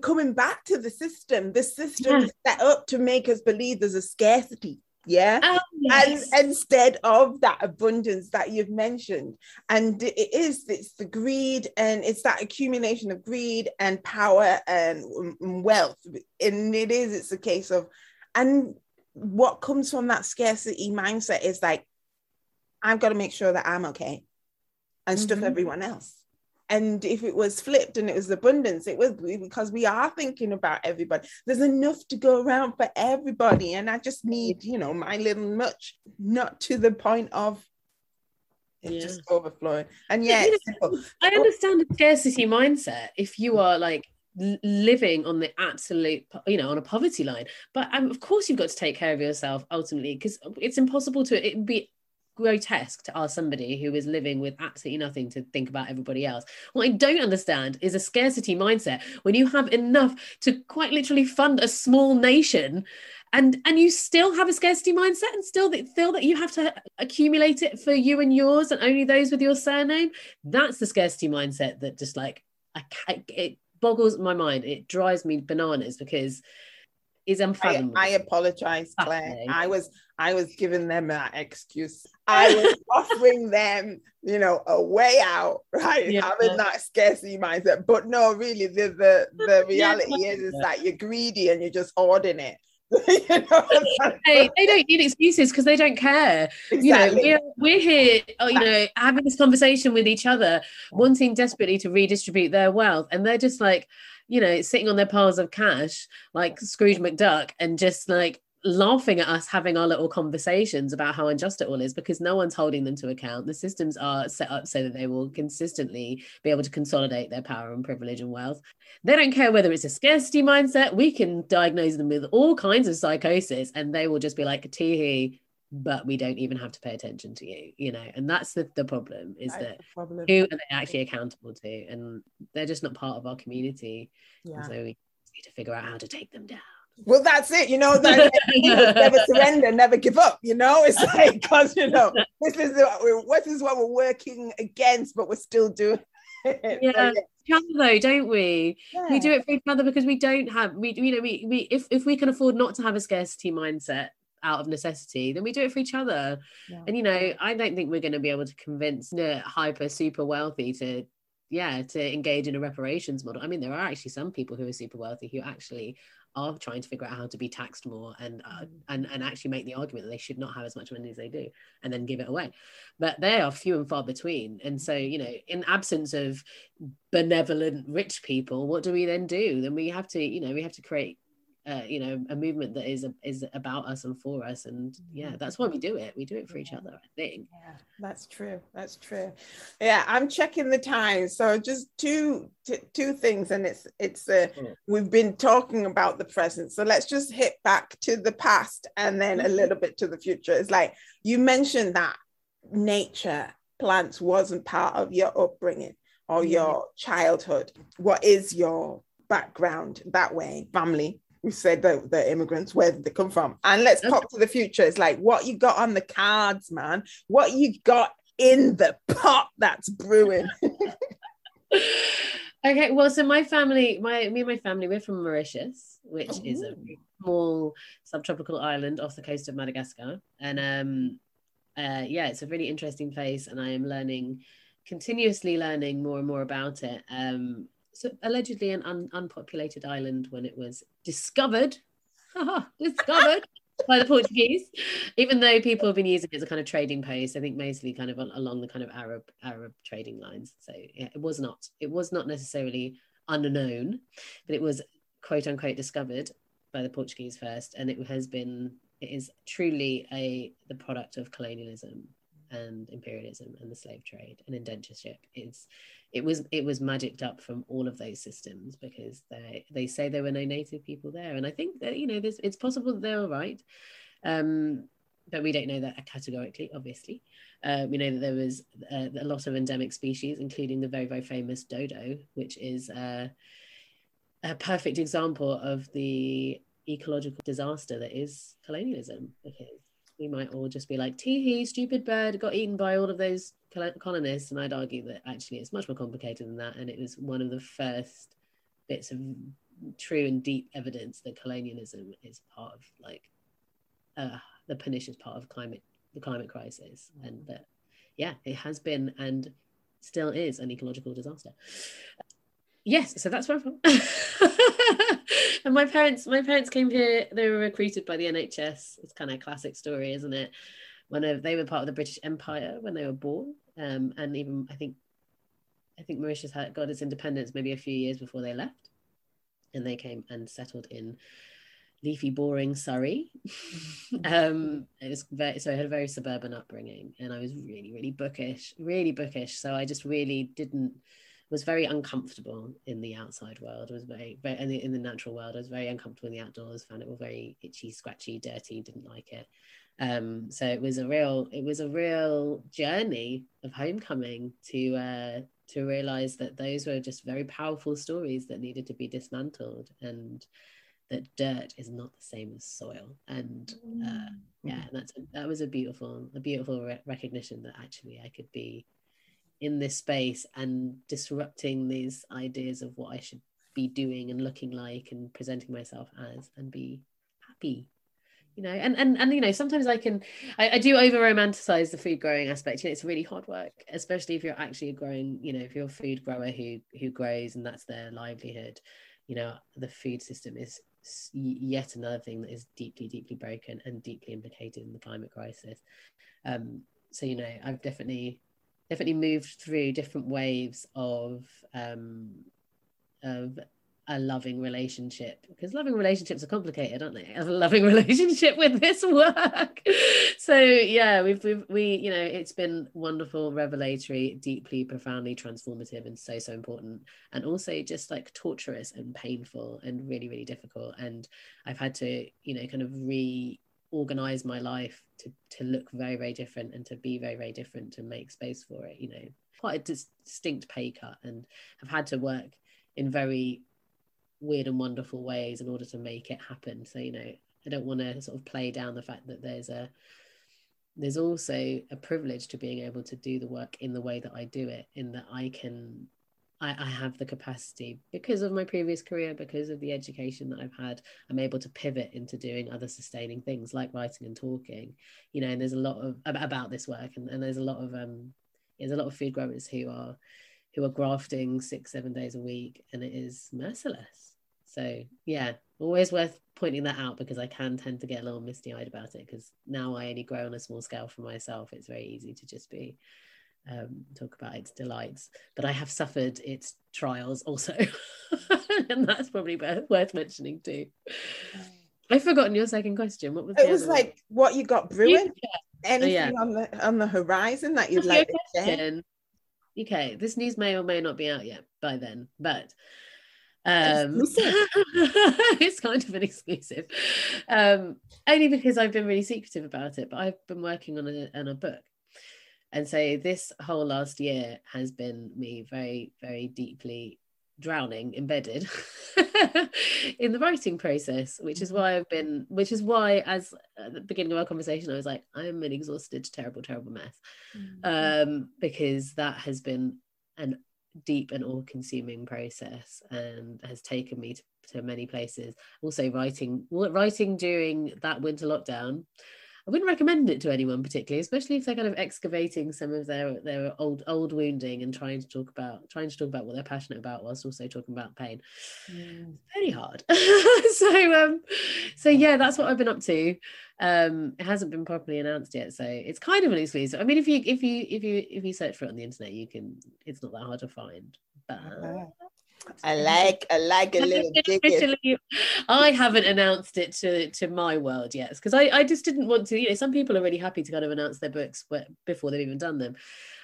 Coming back to the system the system yeah. is set up to make us believe there's a scarcity yeah oh, yes. and instead of that abundance that you've mentioned and it is it's the greed and it's that accumulation of greed and power and wealth and it is it's a case of and what comes from that scarcity mindset is like i've got to make sure that i'm okay and mm-hmm. stuff everyone else and if it was flipped and it was abundance it was because we are thinking about everybody. There's enough to go around for everybody. And i just need you know my little much not to the point of it yeah. just overflowing. And yeah i understand the scarcity mindset if you are like living on the absolute you know on a poverty line. But um, of course you've got to take care of yourself ultimately because it's impossible to it be grotesque to ask somebody who is living with absolutely nothing to think about everybody else. What I don't understand is a scarcity mindset when you have enough to quite literally fund a small nation and and you still have a scarcity mindset and still that feel that you have to accumulate it for you and yours and only those with your surname that's the scarcity mindset that just like I, it boggles my mind it drives me bananas because is unfathomable. I, I apologize, Claire. I was I was giving them an excuse. I was offering them, you know, a way out, right? Yeah. Having that scarcity mindset. But no, really, the the, the reality yeah. is is that you're greedy and you're just hoarding it. you know? hey, they don't need excuses because they don't care. Exactly. You know, we're, we're here, oh, you know, having this conversation with each other, wanting desperately to redistribute their wealth, and they're just like, you know, sitting on their piles of cash like Scrooge McDuck and just like laughing at us having our little conversations about how unjust it all is because no one's holding them to account. The systems are set up so that they will consistently be able to consolidate their power and privilege and wealth. They don't care whether it's a scarcity mindset. We can diagnose them with all kinds of psychosis and they will just be like, teehee, but we don't even have to pay attention to you you know and that's the, the problem is that, that problem. who are they actually accountable to and they're just not part of our community yeah. so we need to figure out how to take them down well that's it you know that never surrender never give up you know it's like because you know this is what is what we're working against but we're still doing it. yeah. each other though don't we yeah. we do it for each other because we don't have we you know we, we if, if we can afford not to have a scarcity mindset out of necessity, then we do it for each other. Yeah. And you know, I don't think we're going to be able to convince the hyper super wealthy to yeah to engage in a reparations model. I mean, there are actually some people who are super wealthy who actually are trying to figure out how to be taxed more and uh, mm. and and actually make the argument that they should not have as much money as they do and then give it away. But they are few and far between. And so you know in absence of benevolent rich people what do we then do? Then we have to you know we have to create uh, you know a movement that is is about us and for us. And yeah mm-hmm. that's why we do it. We do it for each other i think. Yeah that's true. That's true. Yeah i'm checking the time. So just two t- two things and it's it's uh, we've been talking about the present. So let's just hit back to the past and then a mm-hmm. little bit to the future. It's like you mentioned that nature plants wasn't part of your upbringing or mm. your childhood. What is your background that way? Family we said that the immigrants, where did they come from? And let's pop to the future. It's like what you got on the cards, man. What you got in the pot that's brewing. okay, well, so my family, my me and my family, we're from Mauritius, which oh. is a small subtropical island off the coast of Madagascar. And um uh yeah, it's a really interesting place, and I am learning continuously learning more and more about it. Um, so allegedly an un- unpopulated island when it was discovered, discovered by the Portuguese, even though people have been using it as a kind of trading post. I think mostly kind of along the kind of Arab Arab trading lines. So yeah, it was not it was not necessarily unknown, but it was quote unquote discovered by the Portuguese first, and it has been it is truly a the product of colonialism and imperialism and the slave trade and indentureship is it was it was magicked up from all of those systems because they they say there were no native people there. And i think that you know this it's possible that they're all right um, but we don't know that categorically obviously. Uh, we know that there was uh, a lot of endemic species including the very very famous dodo which is uh, a perfect example of the ecological disaster that is colonialism because we might all just be like, tee hee, stupid bird, got eaten by all of those colonists. And I'd argue that actually it's much more complicated than that. And it was one of the first bits of true and deep evidence that colonialism is part of like uh, the pernicious part of climate, the climate crisis. And that, yeah, it has been and still is an ecological disaster. Yes, so that's where I'm from. and my parents, my parents came here. They were recruited by the NHS. It's kind of a classic story, isn't it? When they were part of the British Empire when they were born, um, and even I think, I think Mauritius had got its independence maybe a few years before they left, and they came and settled in leafy, boring Surrey. um, it was very so I had a very suburban upbringing, and I was really, really bookish, really bookish. So I just really didn't was very uncomfortable in the outside world. was very, very in the, in the natural world. I was very uncomfortable in the outdoors. Found it all very itchy, scratchy, dirty. Didn't like it. Um, so it was a real, it was a real journey of homecoming to uh, to realize that those were just very powerful stories that needed to be dismantled and that dirt is not the same as soil and uh, yeah that's that was a beautiful a beautiful re- recognition that actually i could be in this space and disrupting these ideas of what i should be doing and looking like and presenting myself as and be happy. You know and and, and you know sometimes i can I, I do over romanticize the food growing aspect. You know it's really hard work especially if you're actually growing you know if you're a food grower who who grows and that's their livelihood you know the food system is yet another thing that is deeply deeply broken and deeply implicated in the climate crisis. Um so you know i've definitely definitely moved through different waves of um of a loving relationship because loving relationships are complicated aren't they? A loving relationship with this work. So yeah we've, we've we you know it's been wonderful revelatory deeply profoundly transformative and so so important and also just like torturous and painful and really really difficult and i've had to you know kind of reorganize my life to to look very very different and to be very very different to make space for it you know quite a distinct pay cut and have had to work in very weird and wonderful ways in order to make it happen. So, you know, I don't want to sort of play down the fact that there's a there's also a privilege to being able to do the work in the way that I do it, in that I can I, I have the capacity because of my previous career, because of the education that I've had, I'm able to pivot into doing other sustaining things like writing and talking, you know, and there's a lot of about this work and, and there's a lot of um there's a lot of food growers who are who are grafting six, seven days a week and it is merciless so yeah, always worth pointing that out because I can tend to get a little misty eyed about it because now I only grow on a small scale for myself. It's very easy to just be um, talk about its delights, but I have suffered its trials also, and that's probably worth mentioning too. I've forgotten your second question. What was it? Was like one? what you got brewing? Anything oh, yeah. on the on the horizon that you'd like to share? Okay, this news may or may not be out yet by then, but um, it's kind of an exclusive, um, only because I've been really secretive about it. But I've been working on a, on a book, and so this whole last year has been me very, very deeply drowning, embedded in the writing process, which is why I've been, which is why, as at the beginning of our conversation, I was like, I'm an exhausted, terrible, terrible mess, mm-hmm. um, because that has been an deep and all-consuming process and has taken me to, to many places also writing writing during that winter lockdown I wouldn't recommend it to anyone particularly, especially if they're kind of excavating some of their their old old wounding and trying to talk about trying to talk about what they're passionate about whilst also talking about pain. Mm. Very hard. so um so yeah, that's what I've been up to. Um it hasn't been properly announced yet, so it's kind of a an exclusive. I mean if you if you if you if you search for it on the internet, you can it's not that hard to find. But uh, I like I like a little I haven't announced it to to my world yet because I, I just didn't want to you know some people are really happy to kind of announce their books before they've even done them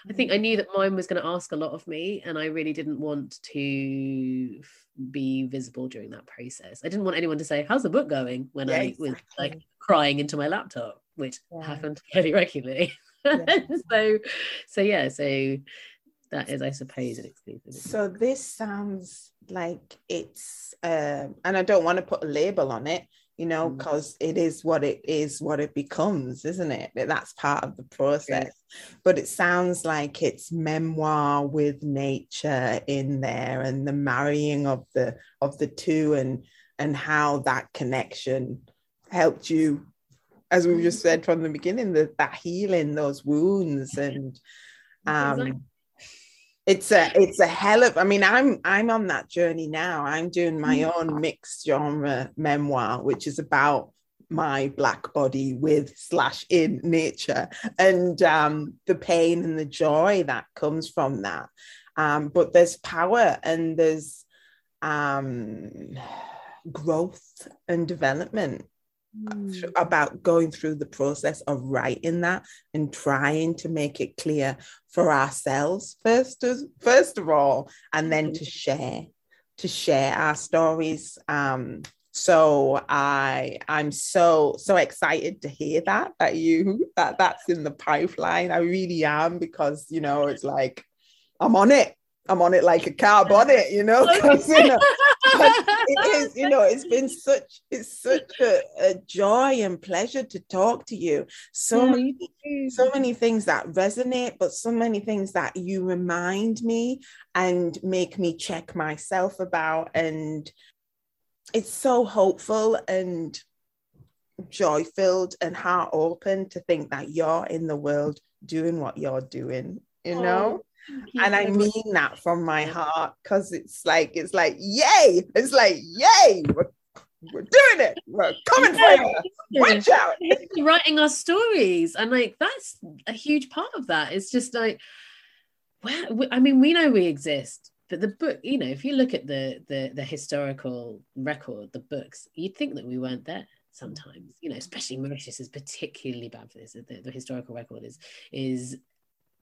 I think I knew that mine was going to ask a lot of me and I really didn't want to be visible during that process I didn't want anyone to say how's the book going when yeah, I exactly. was like crying into my laptop which yeah. happened fairly regularly yeah. so so yeah so that is, I suppose, an exclusive. So this sounds like it's, uh, and I don't want to put a label on it, you know, because mm. it is what it is, what it becomes, isn't it? That's part of the process. But it sounds like it's memoir with nature in there, and the marrying of the of the two, and and how that connection helped you, as we just said from the beginning, that that healing those wounds and. Um, exactly it's a it's a hell of i mean i'm i'm on that journey now. I'm doing my mm. own mixed genre memoir which is about my black body with slash in nature and um, the pain and the joy that comes from that. Um, but there's power and there's um, growth and development mm. about going through the process of writing that and trying to make it clear for ourselves first as, first of all and then to share to share our stories. Um so i i'm so so excited to hear that that you that that's in the pipeline. I really am because you know it's like i'm on it I'm on it like a carb on it, you know, you know, it is, you know, it's been such, it's such a, a joy and pleasure to talk to you. So Yeah, many, so many things that resonate, but so many things that you remind me and make me check myself about. And it's so hopeful and joy filled and heart open to think that you're in the world doing what you're doing, you Oh, know? You and I mean that from my heart because it's like it's like yay! It's like yay! We're, we're doing it. We're coming for you. Watch out! Writing our stories and like that's a huge part of that it's just like well i mean we know we exist but the book you know if you look at the the the historical record the books you'd think that we weren't there sometimes you know especially mauritius is particularly bad for this the, the historical record is is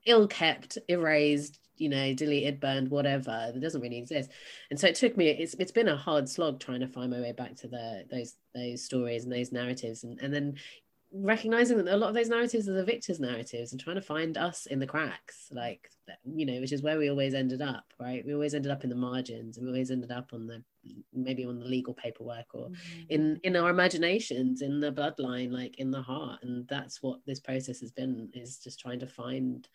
ill kept erased you know deleted burned whatever it doesn't really exist. And so it took me it's it's been a hard slog trying to find my way back to the those those stories and those narratives and, and then recognizing that a lot of those narratives are the victors narratives and trying to find us in the cracks like you know which is where we always ended up right? We always ended up in the margins and we always ended up on the maybe on the legal paperwork or mm-hmm. in in our imaginations in the bloodline like in the heart. And that's what this process has been is just trying to find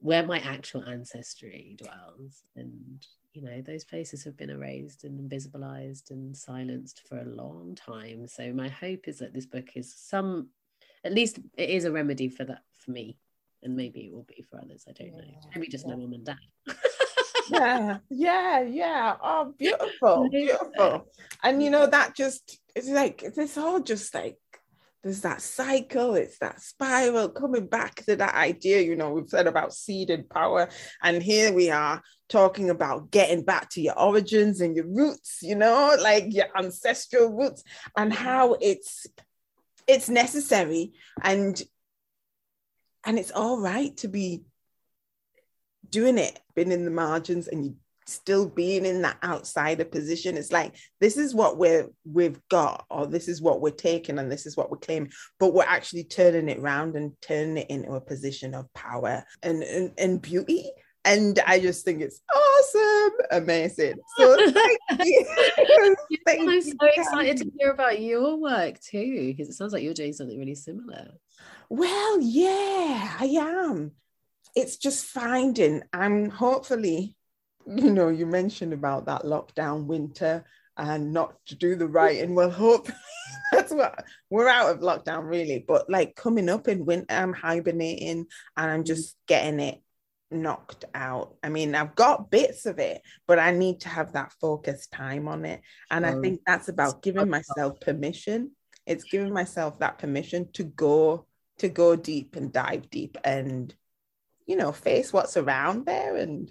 where my actual ancestry dwells. And you know those places have been erased and invisibilized and silenced for a long time. So my hope is that this book is some at least it is a remedy for that for me. And maybe it will be for others. I don't know. Maybe just yeah. my mum and dad yeah, yeah, yeah. Oh, beautiful, beautiful. And you know, that just it's like it's all just like there's that cycle, it's that spiral coming back to that idea. You know, we've said about seeded power, and here we are talking about getting back to your origins and your roots, you know, like your ancestral roots, and how it's it's necessary and and it's all right to be doing it, been in the margins and you still being in that outsider position. It's like this is what we're we've got, or this is what we're taking, and this is what we're claiming, but we're actually turning it around and turning it into a position of power and, and, and beauty. And I just think it's awesome, amazing. So thank you. Thank i'm you, so excited to hear about your work too because it sounds like you're doing something really similar Well, yeah, I am. It's just finding, I'm hopefully, you know, you mentioned about that lockdown winter and not to do the writing. Well, hope that's what we're out of lockdown, really. But like coming up in winter, I'm hibernating and I'm just getting it knocked out. I mean, I've got bits of it, but I need to have that focused time on it. And I think that's about giving myself permission. It's giving myself that permission to go to go deep and dive deep and you know face what's around there and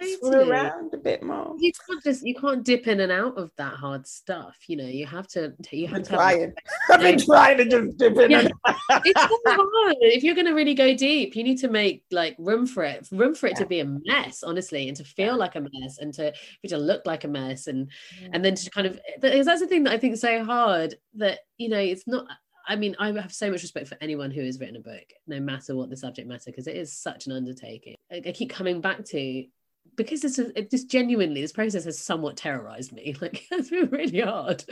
Totally. around a bit more. you can't just you can't dip in and out of that hard stuff you know you have to you have been to have trying. I've been trying to just dip in. Yeah. it's so hard. If you're going to really go deep, you need to make like room for it, room for it to be a mess, honestly, and to feel Yeah. like a mess, and to for it to look like a mess, and Yeah. and then to kind of because that's the thing that I think is so hard. That you know, it's not. I mean, I have so much respect for anyone who has written a book, no matter what the subject matter, because it is such an undertaking. I, I keep coming back to because this is just genuinely this process has somewhat terrorized me. Like it's been really hard.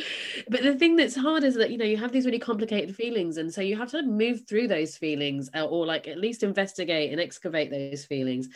But the thing that's hard is that you know you have these really complicated feelings and so you have to move through those feelings uh, or like at least investigate and excavate those feelings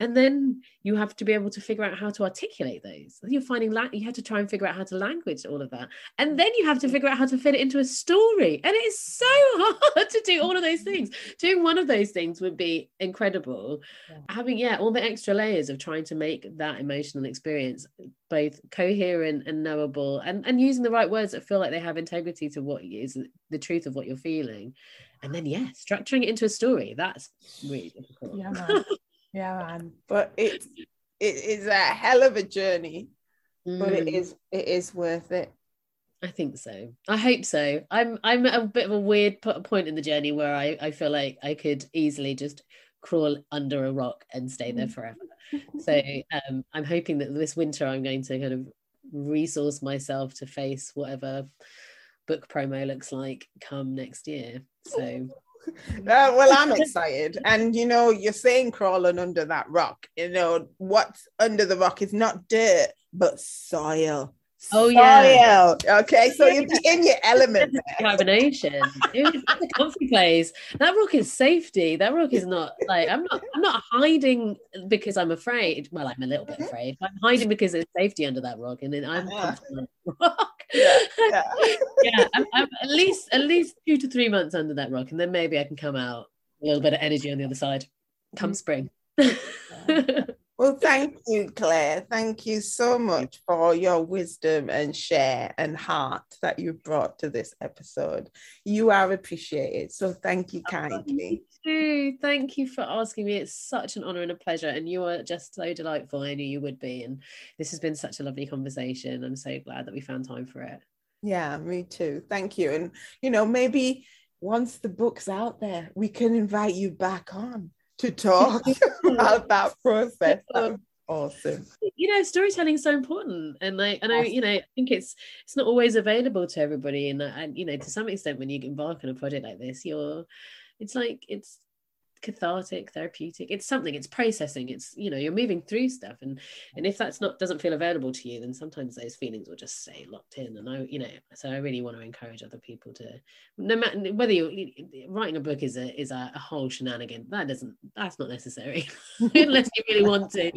and then you have to be able to figure out how to articulate those. You're finding la- you have to try and figure out how to language all of that. And then you have to figure out how to fit it into a story. And it's so hard to do all of those things. Doing one of those things would be incredible. Yeah. having yeah all the extra layers of trying to make that emotional experience both coherent and knowable and and using the right words that feel like they have integrity to what is the truth of what you're feeling. And then yeah structuring it into a story. That's really difficult. Yeah. Yeah, man. But it's it is a hell of a journey, but it Mm, is it is worth it. I think so. I hope so. I'm I'm at a bit of a weird point in the journey where I, I feel like I could easily just crawl under a rock and stay there forever. So um, I'm hoping that this winter I'm going to kind of resource myself to face whatever book promo looks like come next year. So Uh, well, I'm excited. And you know, you're saying crawling under that rock. You know, what's under the rock is not dirt, but soil. Oh, yeah. Soil. Okay, so you're in your element. there. Carbonation. It's a comfy place. That rock is safety. That rock is not like I'm not I'm not hiding because I'm afraid. Well, I'm a little bit afraid. I'm hiding because there's safety under that rock, and then I'm Yeah. comfortable on the rock. Yeah, yeah. yeah, I'm, I'm at least at least two to three months under that rock, and then maybe I can come out a little bit of energy on the other side come mm. spring. Well, thank you, Claire. Thank you so much for your wisdom and share and heart that you brought to this episode. You are appreciated. So thank you oh, kindly. Too. Thank you for asking me. It's such an honor and a pleasure, and you are just so delightful. I knew you would be, and this has been such a lovely conversation. I'm so glad that we found time for it. Yeah, me too. Thank you. And, you know, maybe once the book's out there, we can invite you back on to talk about that process. That awesome. you know storytelling is so important and like and i you know i think it's it's not always available to everybody and and you know to some extent when you embark on a project like this you're it's like it's cathartic therapeutic it's something it's processing it's you know you're moving through stuff and and if that's not doesn't feel available to you then sometimes those feelings will just stay locked in and i you know so i really want to encourage other people to no matter whether you're writing a book is a is a, a whole shenanigan that doesn't that's not necessary unless you really want to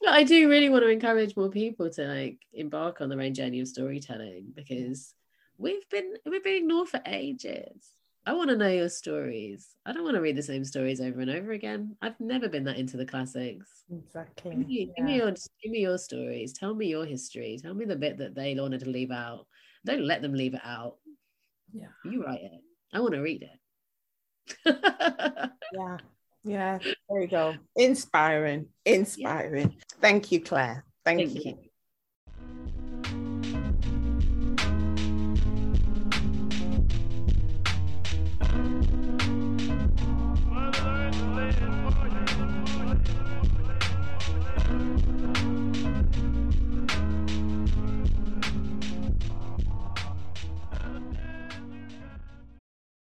but I do really want to encourage more people to like embark on their own journey of storytelling because we've been we've been ignored for ages. I want to know your stories. I don't want to read the same stories over and over again. I've never been that into the classics. Exactly. Give me, give me your give me your stories. Tell me your history. Tell me the bit that they wanted to leave out. Don't let them leave it out. Yeah. You write it. I want to read it. Yeah. Yeah. There you go. Inspiring. Inspiring. Thank you, Claire. Thank, Thank you. you.